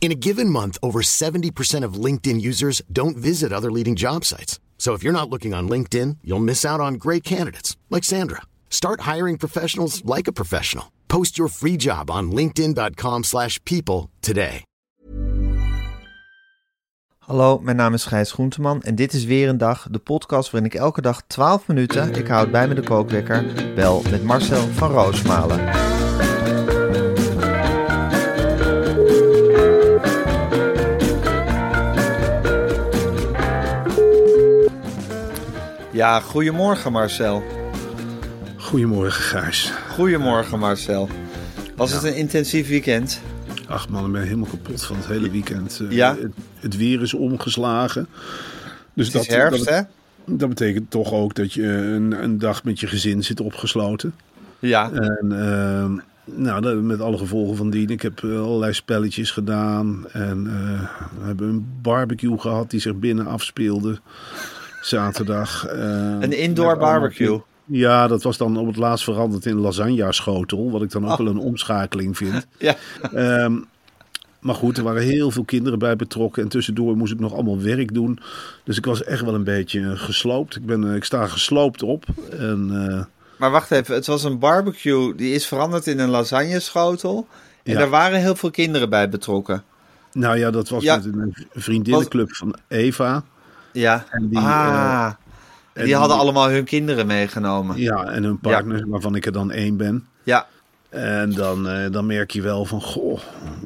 In a given month, over 70% of LinkedIn users don't visit other leading job sites. So if you're not looking on LinkedIn, you'll miss out on great candidates like Sandra. Start hiring professionals like a professional. Post your free job on linkedin.com/people today. Hallo, mijn naam is Gijs Groenteman en dit is weer een dag, de podcast waarin ik elke dag 12 minuten, ik houd bij me de kookwekker, bel met Marcel van Roosmalen. Ja, goedemorgen Marcel. Goedemorgen, Gijs. Goedemorgen Marcel. Was het een intensief weekend? Ach man, ik ben helemaal kapot van het hele weekend. Eh, Ja? Het, het weer is omgeslagen. Dus Het is herfst, dat, hè? Dat betekent toch ook dat je een, een dag met je gezin zit opgesloten. Ja. En ehm, nou, dat- met alle gevolgen van dien. Ik heb eh, allerlei spelletjes gedaan. En eh, we hebben een barbecue gehad die zich binnen afspeelde. Zaterdag. eh, Een indoor barbecue. Ja, dat was dan op het laatst veranderd in lasagne-schotel. Wat ik dan ook Oh. wel een omschakeling vind. Ja. Ehm, maar goed, er waren heel veel kinderen bij betrokken. En tussendoor moest ik nog allemaal werk doen. Dus ik was echt wel een beetje gesloopt. Ik, ben, eh, ik sta gesloopt op. En eh, Maar wacht even, het was een barbecue die is veranderd in een lasagneschotel. En Ja. daar waren heel veel kinderen bij betrokken. nou ja, dat was Ja. met een vriendinnenclub van Eva. Ja. En die, ah, eh, die, die- hadden allemaal hun kinderen meegenomen. Ja, en hun partner, waarvan ik er dan één ben. Ja. En dan, eh, dan merk je wel van, goh,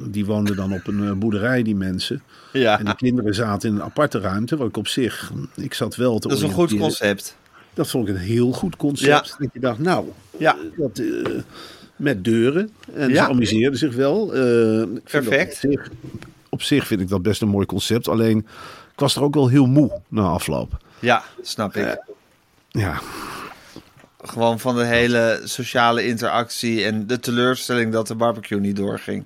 die woonden dan op een eh, boerderij, die mensen. Ja. En de kinderen zaten in een aparte ruimte, wat ik op zich, ik zat wel te Dat is een goed concept. Dat vond ik een heel goed concept. Ja. Dat je dacht, nou, Ja. dat, met deuren. En Ja. ze amuseerden zich wel. Perfect. Op zich, op zich vind ik dat best een mooi concept. Alleen, ik was er ook wel heel moe na afloop. Ja, snap ik. Ja, Gewoon van de hele sociale interactie en de teleurstelling dat de barbecue niet doorging.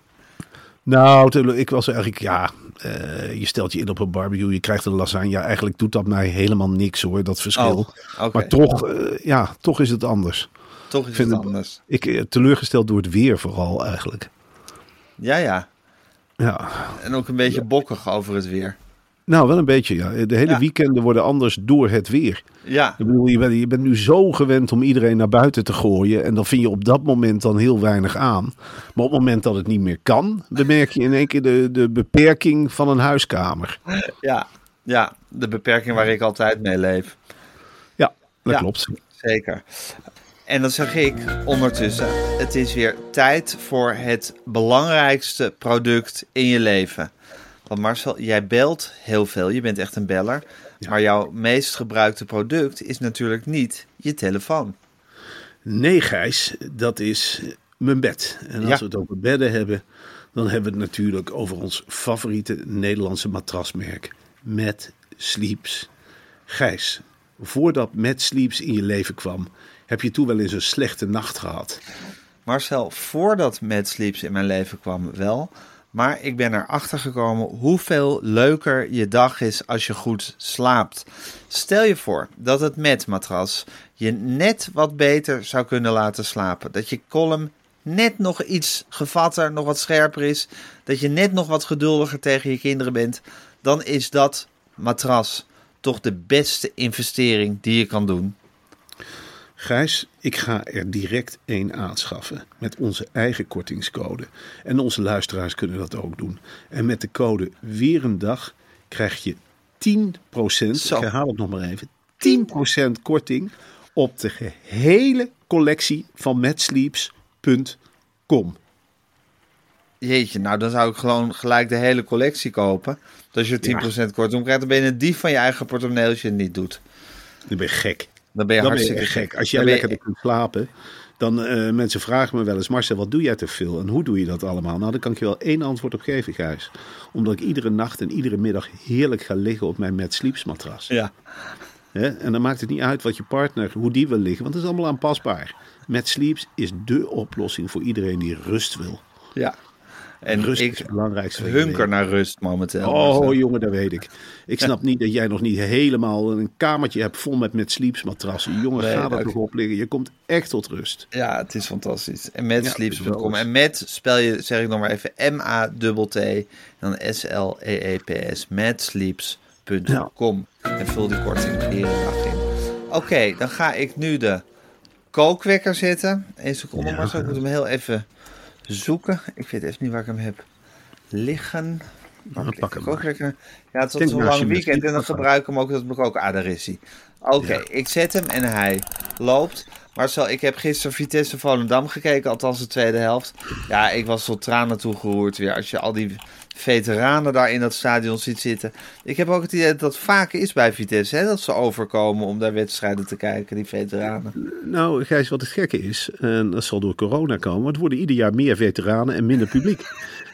nou, ik was eigenlijk, ja, eh, je stelt je in op een barbecue, je krijgt een lasagne. Eigenlijk doet dat mij helemaal niks hoor, dat verschil. Oh. Maar toch, eh, ja, toch is het anders. Toch is vind het het- anders. Ik eh, teleurgesteld door het weer vooral eigenlijk. Ja, ja. Ja, En ook een beetje bokkig over het weer. Nou wel een beetje ja. De hele Ja. weekenden worden anders door het weer. Ja, Ik bedoel, je bent, je bent nu zo gewend om iedereen naar buiten te gooien. En dan vind je op dat moment dan heel weinig aan. Maar op het moment dat het niet meer kan, bemerk je in één keer de, de beperking van een huiskamer. ja, ja. De beperking waar ik altijd mee leef. Ja, dat Ja. klopt. Zeker. En dan zeg ik ondertussen, het is weer tijd voor het belangrijkste product in je leven. Want Marcel, jij belt heel veel, je bent echt een beller. Maar jouw meest gebruikte product is natuurlijk niet je telefoon. Nee, Gijs, dat is mijn bed. En als Ja. we het over bedden hebben, dan hebben we het natuurlijk over ons favoriete Nederlandse matrasmerk. Met Sleeps. Gijs, voordat Met Sleeps in je leven kwam, heb je toen wel eens een slechte nacht gehad? Marcel, voordat Mad Sleeps in mijn leven kwam wel. Maar ik ben erachter gekomen hoeveel leuker je dag is als je goed slaapt. Stel je voor dat het Met matras je net wat beter zou kunnen laten slapen. Dat je kolom net nog iets gevatter, nog wat scherper is. Dat je net nog wat geduldiger tegen je kinderen bent. Dan is dat matras toch de beste investering die je kan doen. Gijs, ik ga er direct één aanschaffen met onze eigen kortingscode. En onze luisteraars kunnen dat ook doen. En met de code weer een dag krijg je 10%, Zo. ik herhaal het nog maar even, 10% korting op de gehele collectie van matsleeps.com. Jeetje, nou dan zou ik gewoon gelijk de hele collectie kopen. Dus als je 10% korting krijgt, dan ben je een dief van je eigen portemonnee als je het niet doet. Dan ben je gek. Dan ben je Dan ben je hartstikke gek. Als jij Dan je- lekker kunt slapen, Dan eh, mensen vragen me wel eens, Marcel, wat doe jij te veel en hoe doe je dat allemaal? Nou, daar kan ik je wel één antwoord op geven, Gijs. Omdat ik iedere nacht en iedere middag heerlijk ga liggen op mijn Mad Sleeps matras. Ja. En dan maakt het niet uit wat je partner, hoe die wil liggen, want het is allemaal aanpasbaar. Mad Sleeps is dé oplossing voor iedereen die rust wil. Ja. En rust is het belangrijkste. hunker naar rust momenteel. Oh Marcel. jongen, dat weet ik. Ik snap niet dat jij nog niet helemaal een kamertje hebt vol met Mad Sleeps matrassen. Jongen, Nee, ga dat- toch op liggen. Je komt echt tot rust. Ja, het is fantastisch. En Ja, is En met spel je, zeg ik nog maar even, M-A-T-T, dan S-L-E-E-P-S, matsleeps.com. En vul die korting dag in. Oké, dan ga ik nu de kookwekker zetten. Eén seconde, maar zo. Ik moet hem heel even zoeken. Ik weet even niet waar ik hem heb liggen. Nou, pak hem kookwekker? Ja, het was een naast lang weekend en dan gebruik ik hem ook dat ik ook ah, daar is hij. Oké, ik zet hem en hij loopt. Marcel, ik heb gisteren Vitesse Volendam gekeken, althans de tweede helft. Ja, ik was tot tranen toegeroerd weer. Als je al die veteranen daar in dat stadion ziet zitten. Ik heb ook het idee dat dat vaak is bij Vitesse, hè, dat ze overkomen om daar wedstrijden te kijken, die veteranen. Nou, Gijs, wat het gekke is, en dat zal door corona komen, want het worden ieder jaar meer veteranen en minder publiek.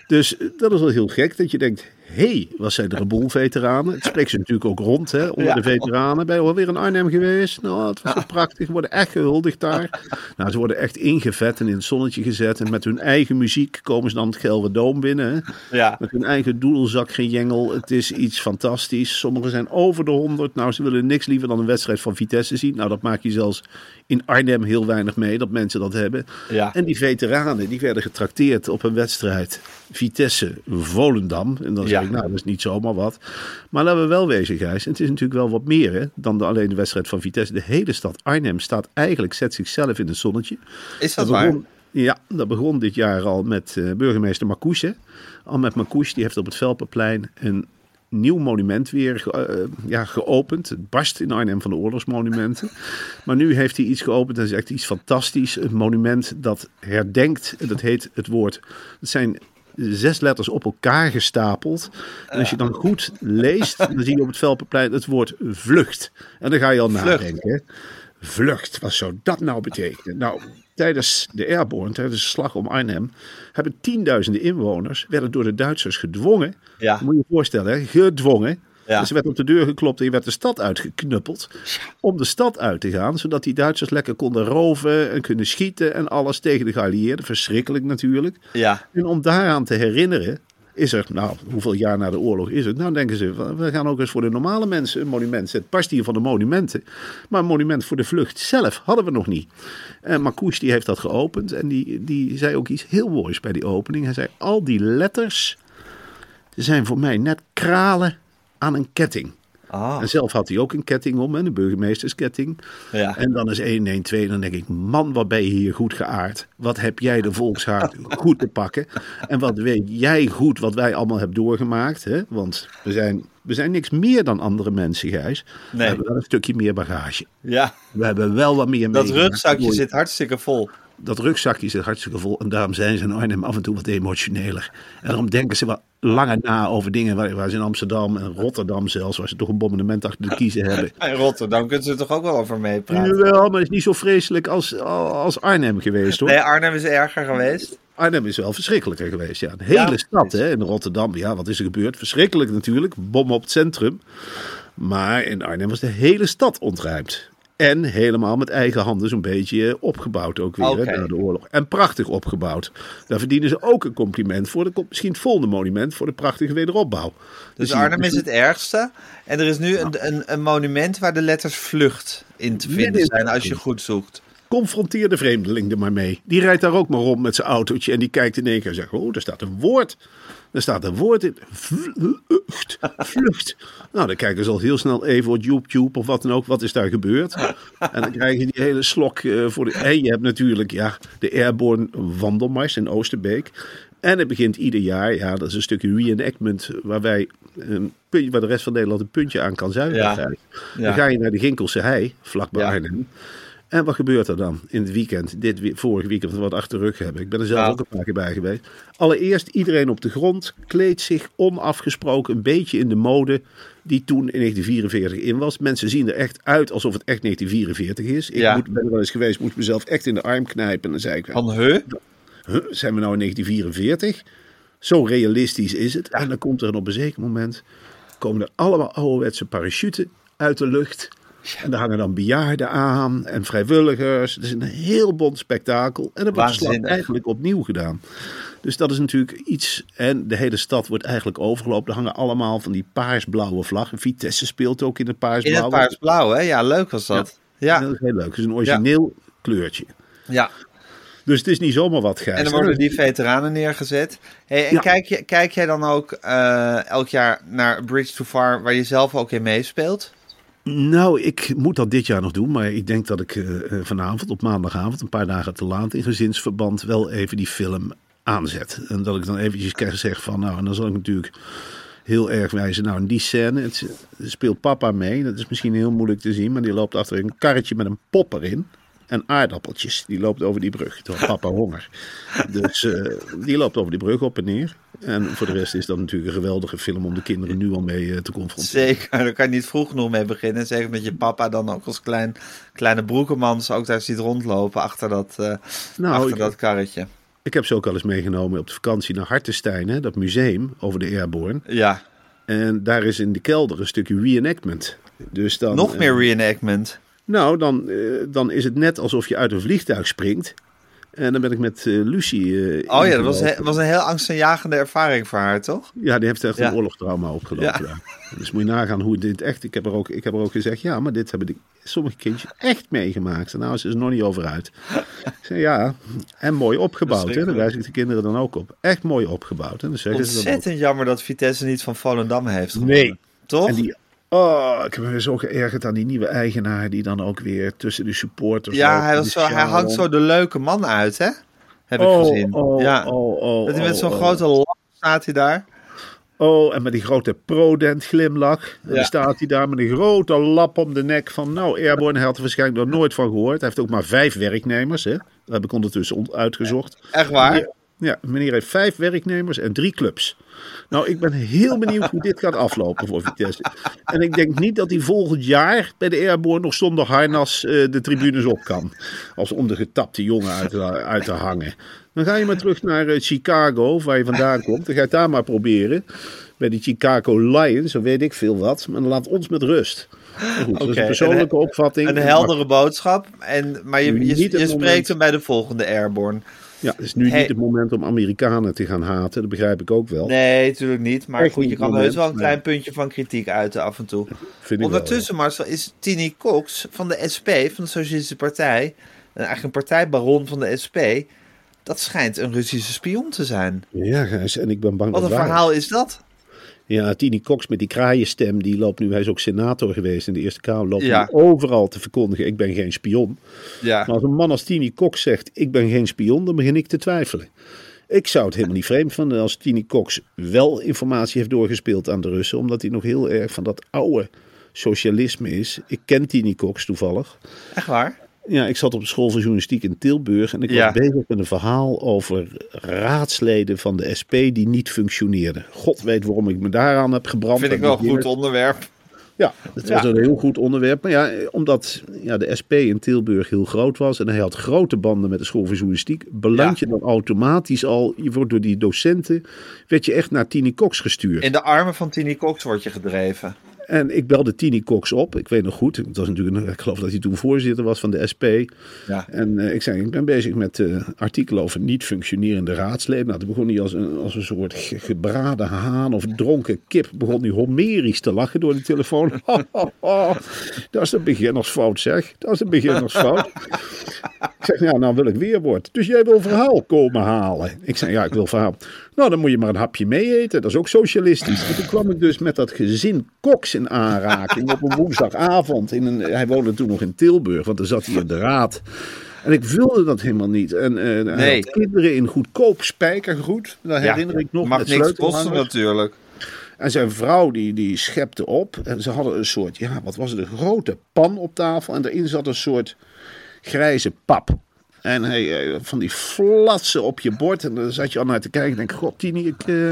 Dus eh, dat is wel heel gek dat je denkt, hey, wat zijn er een boel veteranen. Het spreekt ze natuurlijk ook rond, hè, onder Ja. de veteranen. Ben je alweer in Arnhem geweest? Nou, het was zo prachtig. Ze worden echt gehuldigd daar. Nou, ze worden echt ingevet en in het zonnetje gezet. En met hun eigen muziek komen ze dan het Gelderdoom binnen. Hè. Ja, Met hun eigen doedelzakgejengel. Het is iets fantastisch. Sommigen zijn over de 100. Nou, ze willen niks liever dan een wedstrijd van Vitesse zien. Nou, dat maak je zelfs in Arnhem heel weinig mee, dat mensen dat hebben. Ja. En die veteranen, die werden getrakteerd op een wedstrijd Vitesse-Volendam. En dan Ja. ik, nou, dat is niet zomaar wat. Maar laten we wel wezen, Gijs. Het is natuurlijk wel wat meer hè, dan de, alleen de wedstrijd van Vitesse. De hele stad Arnhem staat eigenlijk, zet zichzelf in het zonnetje. is dat Dat waar? begon- Ja, dat begon dit jaar al met eh, burgemeester Marcouche. hè. Al met Marcouche, die heeft op het Velperplein een nieuw monument weer eh, ja, geopend. Het barst in Arnhem van de oorlogsmonumenten. Maar nu heeft hij iets geopend en is echt iets fantastisch. Een monument dat herdenkt, en dat heet het woord... Het zijn zes letters op elkaar gestapeld. En als je dan goed leest, dan zie je op het Velperplein het woord vlucht. En dan ga je al Vlucht. nadenken. Vlucht, wat zou dat nou betekenen? Nou, tijdens de Airborne, tijdens de slag om Arnhem, hebben tienduizenden inwoners, werden door de Duitsers gedwongen. Ja. Moet je je voorstellen, hè? gedwongen. Ja. Dus er werd op de deur geklopt en je werd de stad uitgeknuppeld. Om de stad uit te gaan, zodat die Duitsers lekker konden roven en kunnen schieten en alles tegen de geallieerden. Verschrikkelijk natuurlijk. Ja, En om daaraan te herinneren, is er, nou, hoeveel jaar na de oorlog is het? Nou, denken ze, we gaan ook eens voor de normale mensen een monument zetten. Het past hier van de monumenten. Maar een monument voor de vlucht zelf hadden we nog niet. En Marcouche die heeft dat geopend en die, die zei ook iets heel moois bij die opening. Hij zei, al die letters zijn voor mij net kralen aan een ketting. ah, En zelf had hij ook een ketting om, hè, een burgemeestersketting. ja. En dan is 112, dan denk ik, man, wat ben je hier goed geaard. Wat heb jij de volkshaard goed te pakken. En wat weet jij goed wat wij allemaal hebben doorgemaakt. Hè? Want we zijn, we zijn niks meer dan andere mensen, Gijs. We hebben wel een stukje meer bagage. ja. We hebben wel wat meer Dat rugzakje zit hartstikke vol. Dat rugzakje zit hartstikke vol. En daarom zijn ze in Arnhem af en toe wat emotioneler. En daarom denken ze wat langer na over dingen waar, waar ze in Amsterdam en Rotterdam zelfs, waar ze toch een bombardement achter de kiezen hebben. In Rotterdam kunnen ze er toch ook wel over meepraten? Jawel, maar het is niet zo vreselijk als, als Arnhem geweest hoor. Nee, Arnhem is erger geweest. Arnhem is wel verschrikkelijker geweest. Ja. Een hele Ja, stad hè, in Rotterdam. Ja, wat is er gebeurd? Verschrikkelijk natuurlijk. Bom op het centrum. Maar in Arnhem was de hele stad ontruimd. En helemaal met eigen handen zo'n beetje opgebouwd ook weer hè, na de oorlog. En prachtig opgebouwd. Daar verdienen ze ook een compliment voor. Komt misschien het volgende monument voor de prachtige wederopbouw. Dus Arnhem is het ergste. En er is nu een, een, een monument waar de letters vlucht in te vinden zijn als je goed zoekt. Confronteer de vreemdeling er maar mee. Die rijdt daar ook maar rond met zijn autootje en die kijkt in één keer en zegt: Oh, daar staat een woord. Er staat een woord in. Vlucht. Vlucht. Nou, dan kijken ze al heel snel even op YouTube of wat dan ook. Wat is daar gebeurd? En dan krijg je die hele slok eh, voor de. En je hebt natuurlijk ja, de Airborne Wandelmars in Oosterbeek. En het begint ieder jaar, ja, dat is een stukje reenactment waar wij een puntje, waar de rest van Nederland een puntje aan kan zuigen. Ja. Dan ga je naar de Ginkelse hei, vlakbij Ja. Arnhem. En wat gebeurt er dan in het weekend? Dit vorige weekend wat we achter rug hebben. Ik ben er zelf Ja. ook een paar keer bij geweest. Allereerst iedereen op de grond kleedt zich onafgesproken een beetje in de mode die toen in 1944 in was. Mensen zien er echt uit alsof het echt 1944 is. Ik Ja. moet, ben er wel eens geweest, moest mezelf echt in de arm knijpen. En dan zei ik, Van, huh? huh, zijn we nou in 1944? Zo realistisch is het. En dan komt er op een zeker moment komen er allemaal ouderwetse parachuten uit de lucht. En daar hangen dan bejaarden aan en vrijwilligers. Het is een heel bont spektakel. En dat wordt slag eigenlijk opnieuw gedaan. Dus dat is natuurlijk iets. En de hele stad wordt eigenlijk overgelopen. Er hangen allemaal van die paars-blauwe vlaggen. Vitesse speelt ook in het In paars-blauw. het paarsblauw, hè? Ja, leuk was dat. Ja, Dat is heel leuk. Het is een origineel kleurtje. ja. Dus het is niet zomaar wat gijs. En dan worden die veteranen neergezet. Hey, en Ja. kijk, je, kijk jij dan ook eh, elk jaar naar Bridge to Far, waar je zelf ook in meespeelt? Nou, ik moet dat dit jaar nog doen. Maar ik denk dat ik eh, eh, vanavond, op maandagavond, een paar dagen te laat in gezinsverband, wel even die film aanzet. En dat ik dan eventjes krijg zeg van, nou, en dan zal ik natuurlijk heel erg wijzen. Nou, in die scène het, speelt papa mee. Dat is misschien heel moeilijk te zien, maar die loopt achter een karretje met een pop erin. En aardappeltjes. Die loopt over die brug. Terwijl papa honger. Dus eh, die loopt over die brug op en neer. En voor de rest is dat natuurlijk een geweldige film om de kinderen nu al mee eh, te confronteren. Zeker, daar kan je niet vroeg genoeg mee beginnen. Zeker met je papa dan ook als klein, kleine broekenmans ook daar ziet rondlopen achter dat, eh, Nou, achter ik- dat karretje. Ik heb ze ook al eens meegenomen op de vakantie naar Hartenstein, hè, dat museum over de Airborne. Ja, En daar is in de kelder een stukje reenactment. Dus dan, nog meer reenactment. Nou, dan, eh, dan is het net alsof je uit een vliegtuig springt. En dan ben ik met eh, Lucie. eh, Oh ja, dat was, ingelopen. he- was een heel angstaanjagende ervaring voor haar, toch? Ja, die heeft echt Ja. een oorlogstrauma opgelopen. Ja. Ja. Dus moet je nagaan hoe dit echt. Ik heb, er ook, ik heb er ook gezegd, ja, maar dit hebben de, sommige kindjes echt meegemaakt. En nou, ze is er nog niet over uit. Ik zei, ja, en mooi opgebouwd. Hè? Daar wijs ik de kinderen dan ook op. Echt mooi opgebouwd. En dan zeggen ze dan ook. Ontzettend jammer dat Vitesse niet van Volendam heeft gewonnen. Nee. Toch? En die, oh, ik heb me zo geërgerd aan die nieuwe eigenaar die dan ook weer tussen de supporters. ja, hij, was zo, hij hangt zo de leuke man uit, hè? Heb ik Oh, gezien. oh, ja. oh, oh, dat hij met oh, zo'n grote lap staat hij daar. Oh, en met die grote Prodent glimlach. En Ja. dan staat hij daar met een grote lap om de nek van... Nou, Airborne, had er waarschijnlijk nog nooit van gehoord. Hij heeft ook maar vijf werknemers, hè. Dat heb ik ondertussen on- uitgezocht. Echt waar? Ja, ja, meneer heeft vijf werknemers en drie clubs. Nou, ik ben heel benieuwd hoe dit gaat aflopen voor Vitesse. En ik denk niet dat hij volgend jaar bij de Airborne nog zonder harnas eh, de tribunes op kan. Als ondergetapte jongen uit, uit te hangen. Dan ga je maar terug naar eh, Chicago, waar je vandaan komt. Dan ga je het daar maar proberen. Bij die Chicago Lions, dan weet ik veel wat. Maar dan laat ons met rust. Dat is een persoonlijke een- opvatting. Een heldere boodschap. En, maar je, je, het moment. spreekt hem bij de volgende Airborne. Ja, het is nu Hey. niet het moment om Amerikanen te gaan haten. Dat begrijp ik ook wel. Nee, natuurlijk niet. Maar Echt goed, je kan het heus wel een moment, klein puntje van kritiek uiten af en toe. Vind Ondertussen, Marcel, is Tini Cox van de SP, van de Socialistische Partij, en eigenlijk een partijbaron van de SP, dat schijnt een Russische spion te zijn. wel. Ja, en ik ben bang Wat dat een verhaal is dat? Ja, Tini Cox met die kraaienstem, die loopt nu, hij is ook senator geweest in de Eerste Kamer, loopt Ja. overal te verkondigen, ik ben geen spion. Ja. Maar als een man als Tini Cox zegt, ik ben geen spion, dan begin ik te twijfelen. Ik zou het helemaal niet vreemd vinden als Tini Cox wel informatie heeft doorgespeeld aan de Russen, omdat hij nog heel erg van dat oude socialisme is. Ik ken Tini Cox toevallig. Echt waar? Ja, ik zat op de school van journalistiek in Tilburg en ik Ja. was bezig met een verhaal over raadsleden van de SP die niet functioneerden. God weet waarom ik me daaraan heb gebrand. Vind ik wel een goed onderwerp. Ja, het was een heel goed onderwerp. Maar ja, omdat ja, de SP in Tilburg heel groot was en hij had grote banden met de school van journalistiek, beland Ja. je dan automatisch al, je wordt door die docenten, werd je echt naar Tini Cox gestuurd. In de armen van Tini Cox word je gedreven. En ik belde Tini Cox op. Ik weet nog goed. Het was natuurlijk, ik geloof dat hij toen voorzitter was van de SP. Ja. En eh, ik zei, ik ben bezig met eh, artikelen over niet functionerende raadsleden. Nou, toen begon hij als een, als een soort ge- gebraden haan of dronken kip. Begon hij homerisch te lachen door de telefoon. dat is een beginnersfout, zeg. Dat is een beginnersfout. ik zeg, ja, nou wil ik weerwoord. Dus jij wil verhaal komen halen? Ik zei, ja, ik wil verhaal. Nou, dan moet je maar een hapje mee eten. Dat is ook socialistisch. En toen kwam ik dus met dat gezin Cox in aanraking op een woensdagavond. In een, hij woonde toen nog in Tilburg, want dan zat hij in de raad. En ik wilde dat helemaal niet. En Nee. had kinderen in goedkoop spijkergoed. Dat herinner ik nog. Mag met niks kosten natuurlijk. En zijn vrouw die, die schepte op. En ze hadden een soort, ja, wat was het? Een grote pan op tafel. En daarin zat een soort grijze pap. En hij, eh, van die flatsen op je bord. En dan zat je al naar te kijken. En denk, god Tini, ik, eh,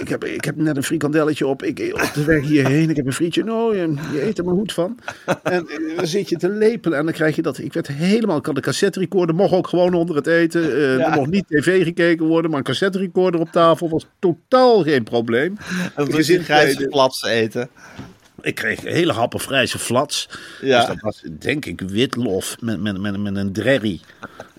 ik, heb, ik heb net een frikandelletje op. Ik, op de weg hierheen. Ik heb een frietje. Nou, je, je eet er maar goed van. En eh, dan zit je te lepelen. En dan krijg je dat. Ik werd helemaal. Ik had de cassette recorder. Mocht ook gewoon onder het eten. Eh, Er mocht niet tv gekeken worden. Maar een cassette recorder op tafel was totaal geen probleem. Dat Gezin een grijze tweede. flats eten. Ik kreeg een hele happen Vrijse flats. Ja. Dus dat was denk ik witlof met, met, met, met een drerry.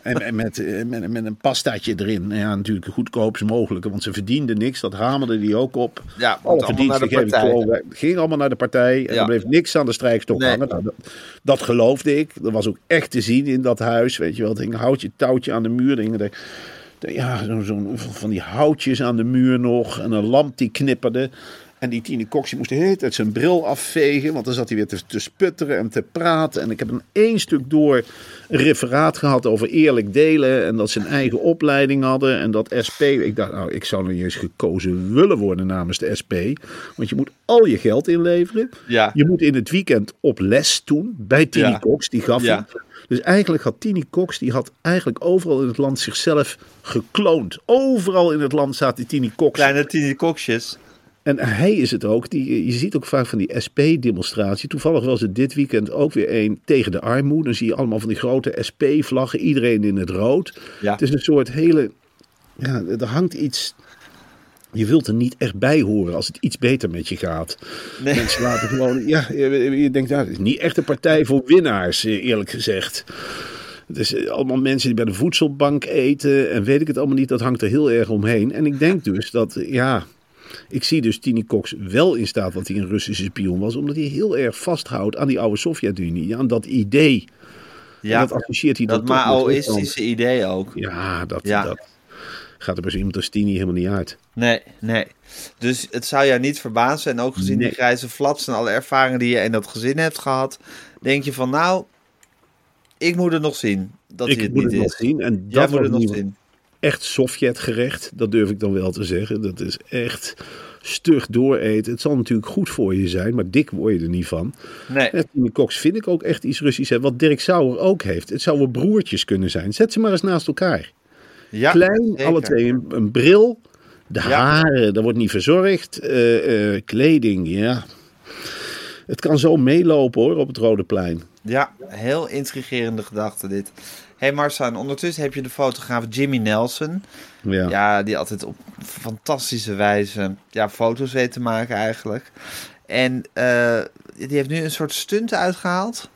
En, met, eh, met, met een pastaatje erin. Ja, natuurlijk goedkoopst mogelijke, want ze verdienden niks. Dat hamerde die ook op. Ja, Alle verdiensten de weg. ging allemaal naar de partij. En Ja. er bleef niks aan de strijkstok Nee. hangen. Nou, dat, dat geloofde ik. Dat was ook echt te zien in dat huis. Weet je wel, het hing een houtje touwtje aan de muur. Er de- de- ja, zo'n zo'n- van die houtjes aan de muur nog. En een lamp die knipperde. En die Tine Cox die moest de hele tijd zijn bril afvegen. Want dan zat hij weer te, te sputteren en te praten. En ik heb een één stuk door een referaat gehad over eerlijk delen. En dat ze een eigen opleiding hadden. En dat SP. Ik dacht, nou, ik zou nog niet eens gekozen willen worden namens de SP. Want je moet al je geld inleveren. Ja. Je moet in het weekend op les doen bij Tini Ja. Cox. Die gaf Ja. Dus eigenlijk had Tini Cox, die had eigenlijk overal in het land zichzelf gekloond. Overal in het land die Tini Cox. Kleine tini koksjes. En hij is het ook. Die, je ziet ook vaak van die SP-demonstratie. Toevallig was het dit weekend ook weer een tegen de armoede. Dan zie je allemaal van die grote SP-vlaggen. Iedereen in het rood. Ja. Het is een soort hele... Ja, er hangt iets... Je wilt er niet echt bij horen als het iets beter met je gaat. Nee. Mensen laten gewoon... Ja, je, je denkt, nou, het is niet echt een partij voor winnaars, eerlijk gezegd. Het is eh, allemaal mensen die bij de voedselbank eten en weet ik het allemaal niet. Dat hangt er heel erg omheen. En ik denk dus dat, ja, ik zie dus Tini Cox wel in staat dat hij een Russische spion was. Omdat hij heel erg vasthoudt aan die oude Sovjet-Unie. Aan dat idee. Ja, en dat associeert hij dat. Maoïstische idee ook. Ja, dat, Ja. dat gaat er bij iemand als Tini helemaal niet uit. Nee, nee. Dus het zou jou niet verbazen. En ook gezien Nee. die grijze flats en alle ervaringen die je in dat gezin hebt gehad. Denk je van nou, ik moet het nog zien. Dat ik het moet niet het nog zien. En dat het nog zien. Echt Sovjetgerecht. Dat durf ik dan wel te zeggen. Dat is echt stug dooreten. Het zal natuurlijk goed voor je zijn, maar dik word je er niet van. Nee. En Tine Cox vind ik ook echt iets Russisch. Wat Dirk Sauer ook heeft. Het zouden broertjes kunnen zijn. Zet ze maar eens naast elkaar. Ja, Klein, zeker. alle twee een, een bril. De Ja. haren, dat wordt niet verzorgd. Eh, eh, kleding, ja. Het kan zo meelopen hoor op het Rode Plein. Ja, heel intrigerende gedachte dit. Hé hey Marsa, en ondertussen heb je de fotograaf Jimmy Nelson. Ja. Ja, die altijd op fantastische wijze ja, foto's weet te maken eigenlijk. En eh, die heeft nu een soort stunt uitgehaald.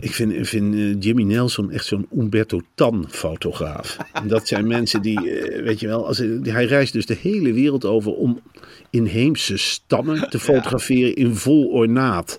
Ik vind, vind eh, Jimmy Nelson echt zo'n Umberto Tan fotograaf. En dat zijn mensen die, eh, weet je wel, als, hij- hij reist dus de hele wereld over om inheemse stammen te fotograferen in vol ornaat.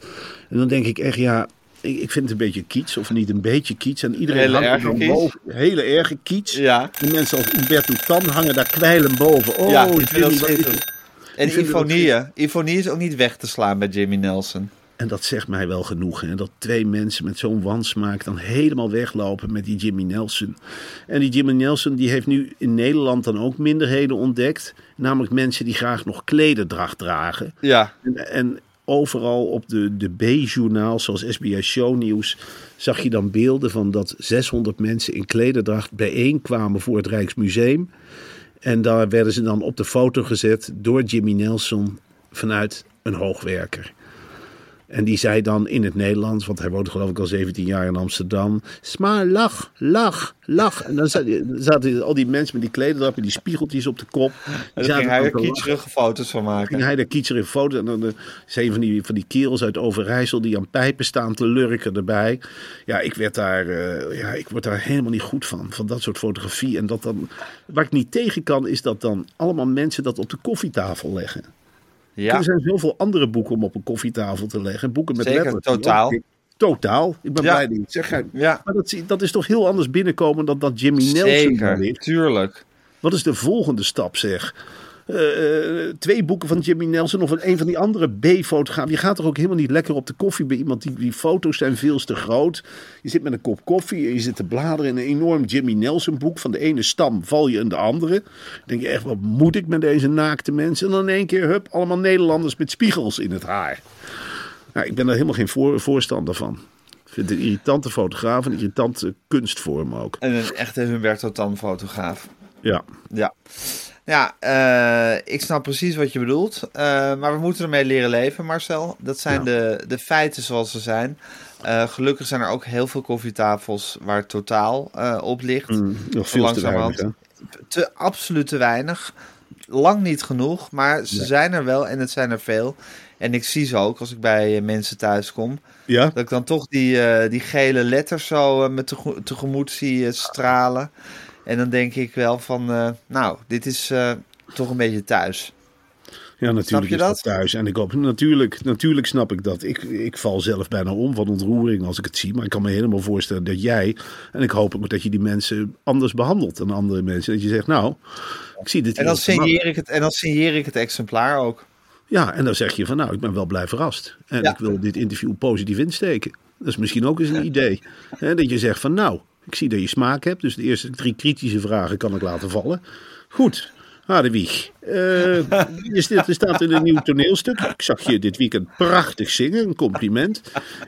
En dan denk ik echt, ja, ik, ik vind het een beetje kiets, of niet een beetje kiets. En iedereen Hele hangt er dan boven. Hele erge kiets. Ja. En mensen als Umberto Tan hangen daar kwijlen boven. Oh, ja, ik vind dat? En dat Ifonie. Ifonie is ook niet weg te slaan bij Jimmy Nelson. En dat zegt mij wel genoeg. Hè? Dat twee mensen met zo'n wansmaak dan helemaal weglopen met die Jimmy Nelson. En die Jimmy Nelson die heeft nu in Nederland dan ook minderheden ontdekt. Namelijk mensen die graag nog klederdracht dragen. Ja, En, en overal op de, de B-journaals zoals SBS Shownieuws zag je dan beelden van dat 600 mensen in klederdracht bijeenkwamen voor het Rijksmuseum. En daar werden ze dan op de foto gezet door Jimmy Nelson vanuit een hoogwerker. En die zei dan in het Nederlands, want hij woonde geloof ik al 17 jaar in Amsterdam. Sma, lach, lach, lach. En dan zaten, al die mensen met die klederdracht, met die spiegeltjes op de kop. En ging hij er kietserige foto's van ging maken. hij daar kietserige foto's. En dan eh, zijn van die, van die kerels uit Overijssel die aan pijpen staan te lurken erbij. Ja, ik werd daar, eh, ja, ik word daar helemaal niet goed van. Van dat soort fotografie. En dat dan, waar ik niet tegen kan, is dat dan allemaal mensen dat op de koffietafel leggen. Ja, Er zijn zoveel andere boeken om op een koffietafel te leggen. Boeken met Zeker, letters. totaal. Totaal. Ik ben Ja. blij dat je het zegt. Ja. Maar dat, dat is toch heel anders binnenkomen dan dat Jimmy Nelson daar zeker. Tuurlijk. Wat is de volgende stap, zeg? Eh, eh, twee boeken van Jimmy Nelson of een van die andere B-fotografen. Je gaat toch ook helemaal niet lekker op de koffie bij iemand die, die foto's zijn veel te groot. Je zit met een kop koffie en je zit te bladeren in een enorm Jimmy Nelson boek. Van de ene stam val je in de andere. Dan denk je echt, wat moet ik met deze naakte mensen? En dan in één keer, hup, allemaal Nederlanders met spiegels in het haar. Nou, ik ben daar helemaal geen voor, voorstander van. Ik Ik vind het een irritante fotograaf, een irritante kunstvorm ook. En een echte Humberto Tan fotograaf. Ja, Ja. Ja, eh, ik snap precies wat je bedoelt. Eh, maar we moeten ermee leren leven, Marcel. Dat zijn Ja. de, de feiten zoals ze zijn. Eh, gelukkig zijn er ook heel veel koffietafels waar totaal op ligt. mm, nog veel te weinig. Te, absoluut te weinig. Lang niet genoeg, maar ze Nee. zijn er wel en het zijn er veel. En ik zie ze ook als ik bij mensen thuis kom. Ja? Dat ik dan toch die, die gele letters zo met tege- tegemoet zie stralen. En dan denk ik wel van, eh, nou, dit is eh, toch een beetje thuis. Ja, natuurlijk je is dat dat? thuis. En ik hoop, natuurlijk, natuurlijk snap ik dat. Ik, ik val zelf bijna om van ontroering als ik het zie. Maar ik kan me helemaal voorstellen dat jij... En ik hoop ook dat je die mensen anders behandelt dan andere mensen. Dat je zegt, nou, ik zie dit En dan, signeer ik het, en dan signeer ik het exemplaar ook. Ja, en dan zeg je van, nou, ik ben wel blij verrast. En Ja. ik wil dit interview positief insteken. Dat is misschien ook eens een idee. Hè, dat je zegt van, nou, ik zie dat je smaak hebt. Dus de eerste drie kritische vragen kan ik laten vallen. Goed, Hadewig. eh je staat- je staat in een nieuw toneelstuk. Ik zag je dit weekend prachtig zingen, een compliment.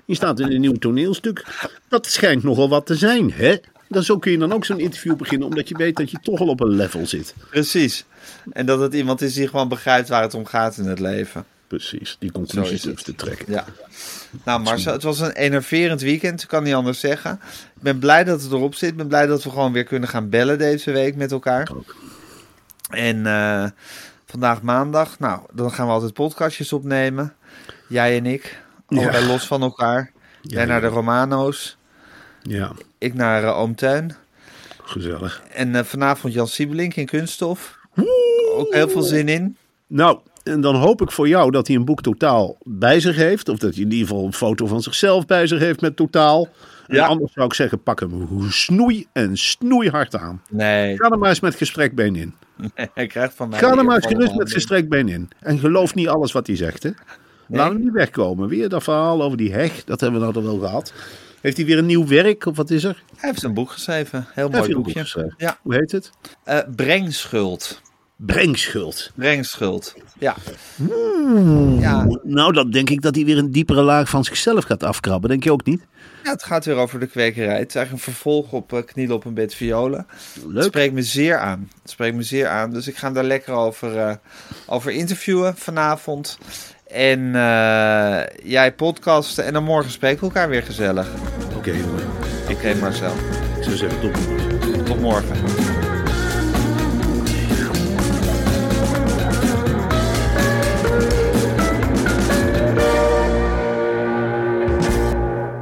Je staat in een nieuw toneelstuk. Dat schijnt nogal wat te zijn, hè? Dan zo kun je dan ook zo'n interview beginnen, omdat je weet dat je toch al op een level zit. Precies. En dat het iemand is die gewoon begrijpt waar het om gaat in het leven. Precies, die conclusies te trekken. Ja. Nou Marcel, het was een enerverend weekend, kan niet anders zeggen. Ik ben blij dat het erop zit. Ik ben blij dat we gewoon weer kunnen gaan bellen deze week met elkaar. Ook. En eh, vandaag maandag, nou, dan gaan we altijd podcastjes opnemen. Jij en ik, allebei los van elkaar. Jij naar de. Romano's, Ja, ik naar eh, Oom gezellig. En eh, vanavond Jan Siebelink in Kunststof. Ook heel veel zin in. Nou, en dan hoop ik voor jou dat hij een boek totaal bij zich heeft. Of dat hij in ieder geval een foto van zichzelf bij zich heeft met totaal. En Ja. anders zou ik zeggen, pak hem snoei en snoeihard aan. Nee, Ga er maar eens met gestrekt in. hij krijgt van mij... Ga er maar eens gerust met handen. gestrekt been in. En geloof niet alles wat hij zegt, hè. Laat hem niet wegkomen. Weer dat verhaal over die heg, dat hebben we nou al wel gehad. Heeft hij weer een nieuw werk, of wat is er? Hij heeft een boek geschreven. Heel mooi boekje. boek? Ja, Hoe heet het? eh Brengschuld. Brengschuld. Brengschuld. Ja. Hmm. Ja, Nou, dan denk ik dat hij weer een diepere laag van zichzelf gaat afkrabben. Denk je ook niet? Ja, het gaat weer over de kwekerij. Het is eigenlijk een vervolg op eh, Knielen op een bed violen. Het Leuk. spreekt me zeer aan. Het spreekt me zeer aan. Dus ik ga hem daar lekker over, eh, over interviewen vanavond. En eh, jij podcasten. En dan morgen spreken we elkaar weer gezellig. Oké, jongen. Oké Marcel, Ik zou zeggen, tot morgen. tot morgen.